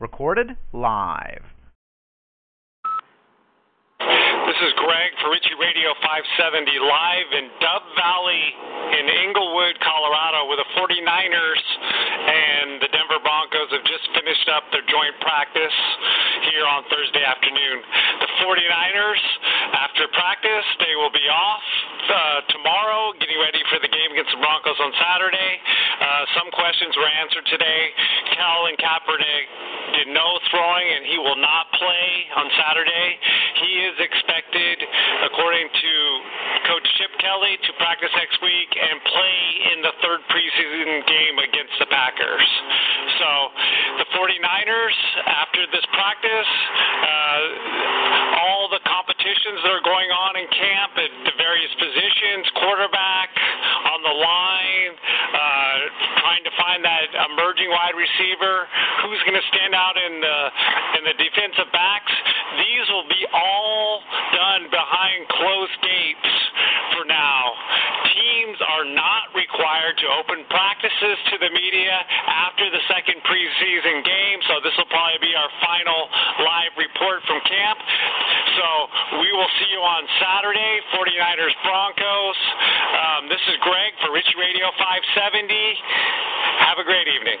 Recorded live. This is Greg for Ritchie Radio 570 live in Dove Valley in Englewood, Colorado, with the 49ers and the Denver Broncos have just finished up their joint practice here on Thursday afternoon. The 49ers, after practice, they will be off uh, tomorrow, getting ready for the game against the Broncos on Saturday. Uh, some questions were answered today. Colin Kaepernick did no throwing, and he will not play on Saturday. He is expected, according to Coach Chip Kelly, to practice next week and play in the third preseason game against the Packers. So the 49ers, after this practice, uh, all the competitions that are going on in camp at the various positions, quarterback, on the line, uh, trying to find that emerging wide receiver, who's going to stand out in the in the defensive backs. These will be all done behind closed gates for now. Teams are not required to open practices to the media after the second preseason game, so this will probably be our final live report from camp. So we will see you on Saturday, 49ers Broncos. Um, this is Greg for Rich Radio 570. Have a great evening.